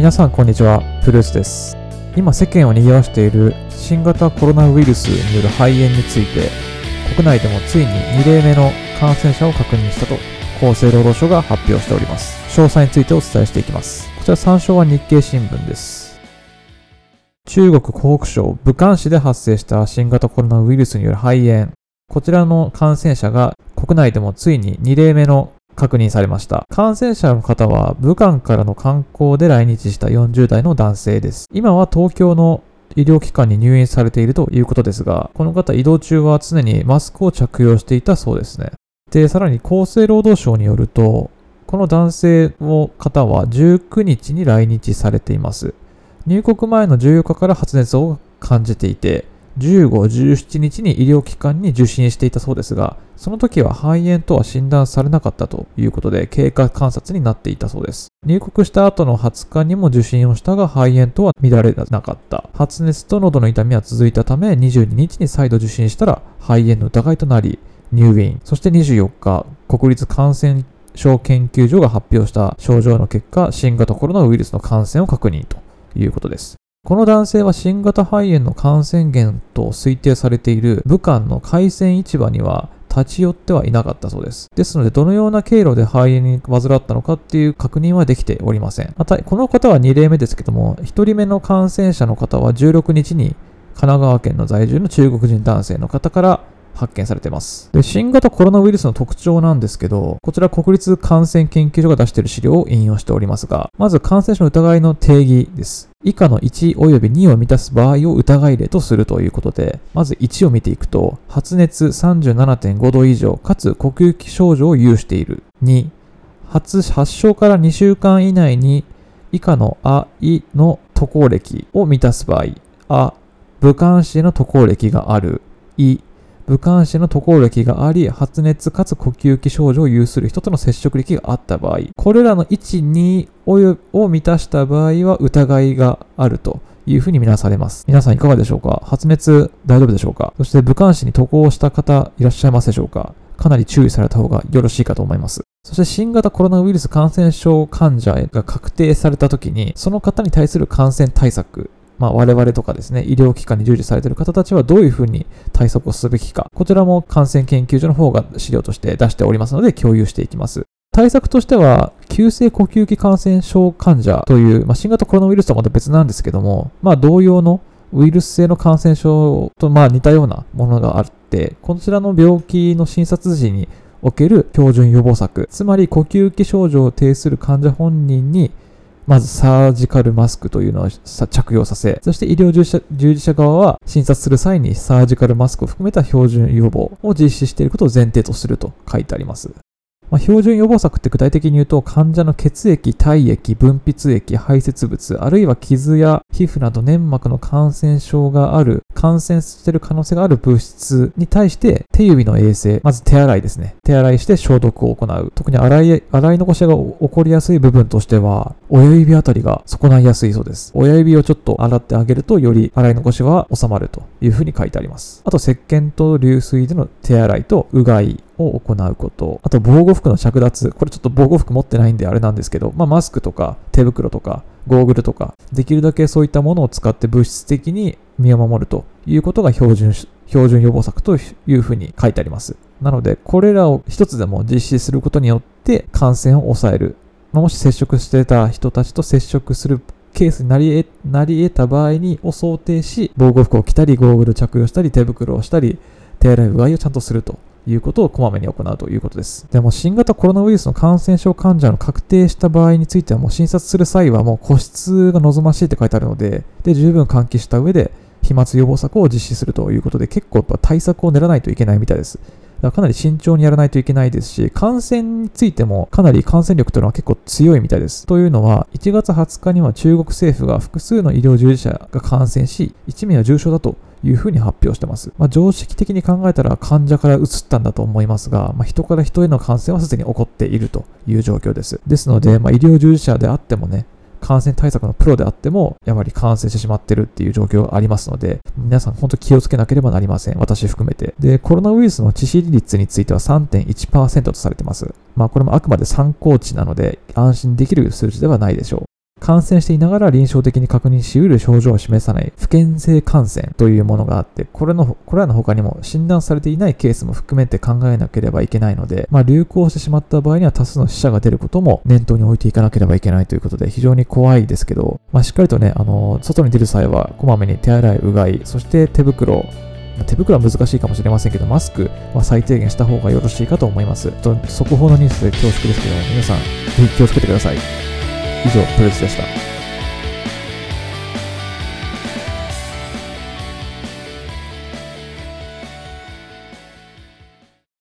皆さんこんにちは、プルースです。今世間を賑わしている新型コロナウイルスによる肺炎について、国内でもついに2例目の感染者を確認したと厚生労働省が発表しております。詳細についてお伝えしていきます。こちら参照は日経新聞です。中国湖北省武漢市で発生した新型コロナウイルスによる肺炎。こちらの感染者が国内でもついに2例目の確認されました。感染者の方は武漢からの観光で来日した40代の男性です。今は東京の医療機関に入院されているということですが、この方移動中は常にマスクを着用していたそうですね。で、さらに厚生労働省によると、この男性の方は19日に来日されています。入国前の14日から発熱を感じていて、15、17日に医療機関に受診していたそうですが、その時は肺炎とは診断されなかったということで、経過観察になっていたそうです。入国した後の20日にも受診をしたが、肺炎とは見られなかった。発熱と喉の痛みは続いたため、22日に再度受診したら、肺炎の疑いとなり、入院。そして24日、国立感染症研究所が発表した症状の結果、新型コロナウイルスの感染を確認ということです。この男性は新型肺炎の感染源と推定されている武漢の海鮮市場には立ち寄ってはいなかったそうです。ですので、どのような経路で肺炎に患ったのかっていう確認はできておりません。また、この方は2例目ですけども、1人目の感染者の方は16日に神奈川県の在住の中国人男性の方から発見されていますで。新型コロナウイルスの特徴なんですけど、こちら国立感染研究所が出している資料を引用しておりますが、まず感染症の疑いの定義です。以下の1及び2を満たす場合を疑い例とするということで、まず1を見ていくと、発熱37.5度以上、かつ呼吸器症状を有している。2、発発症から2週間以内に以下のあ、いの渡航歴を満たす場合、あ、武漢市の渡航歴がある。い、武漢市の渡航歴があり、発熱かつ呼吸器症状を有する人との接触歴があった場合、これらの1、2を満たした場合は疑いがあるというふうに見なされます。皆さんいかがでしょうか？発熱大丈夫でしょうか？そして武漢市に渡航した方いらっしゃいますでしょうか？かなり注意された方がよろしいかと思います。そして新型コロナウイルス感染症患者が確定された時に、その方に対する感染対策、まあ、我々とかですね、医療機関に従事されている方たちはどういうふうに対策をすべきか、こちらも感染研究所の方が資料として出しておりますので共有していきます。対策としては、急性呼吸器感染症患者という、まあ、新型コロナウイルスとはまた別なんですけども、まあ、同様のウイルス性の感染症とまあ似たようなものがあって、こちらの病気の診察時における標準予防策、つまり呼吸器症状を呈する患者本人にまずサージカルマスクというのを着用させ、そして医療従事者従事者側は診察する際にサージカルマスクを含めた標準予防を実施していることを前提とすると書いてあります。まあ、標準予防策って具体的に言うと、患者の血液、体液、分泌液、排泄物、あるいは傷や皮膚など粘膜の感染症がある、感染してる可能性がある物質に対して、手指の衛生、まず手洗いですね。手洗いして消毒を行う。特に洗い、洗い残しが起こりやすい部分としては、親指あたりが損ないやすいそうです。親指をちょっと洗ってあげると、より洗い残しは収まるというふうに書いてあります。あと、石鹸と流水での手洗いとうがい、を行うこと。あと、防護服の着脱。これちょっと防護服持ってないんであれなんですけど、まあ、マスクとか手袋とかゴーグルとか、できるだけそういったものを使って物質的に身を守るということが標準、標準予防策というふうに書いてあります。なので、これらを一つでも実施することによって感染を抑える。もし接触してた人たちと接触するケースになり得なり得た場合にを想定し、防護服を着たり、ゴーグル着用したり、手袋をしたり、手洗いうがいをちゃんとするということをこまめに行うということです。でも新型コロナウイルスの感染症患者の確定した場合についてはもう診察する際はもう個室が望ましいって書いてあるので、で、十分換気した上で飛沫予防策を実施するということで結構やっぱ対策を練らないといけないみたいです。だからかなり慎重にやらないといけないですし、感染についてもかなり感染力というのは結構強いみたいです。というのは、1月20日には中国政府が複数の医療従事者が感染し、1名は重症だというふうに発表してます。まあ、常識的に考えたら患者から移ったんだと思いますが、まあ、人から人への感染はすでに起こっているという状況です。ですので、まあ、医療従事者であってもね、感染対策のプロであっても、やはり感染してしまってるっていう状況がありますので、皆さん本当気をつけなければなりません。私含めて。で、コロナウイルスの致死率については3.1%とされてます。まあこれもあくまで参考値なので、安心できる数字ではないでしょう。感染していながら臨床的に確認し得る症状を示さない不健性感染というものがあって、これの、これらの他にも診断されていないケースも含めて考えなければいけないので、まあ、流行してしまった場合には多数の死者が出ることも念頭に置いていかなければいけないということで、非常に怖いですけど、まあ、しっかりとね、あの、外に出る際は、こまめに手洗い、うがい、そして手袋、手袋は難しいかもしれませんけど、マスクは最低限した方がよろしいかと思います。と速報のニュースで恐縮ですけど、皆さん、ぜひ気をつけてください。以上、プレスでした。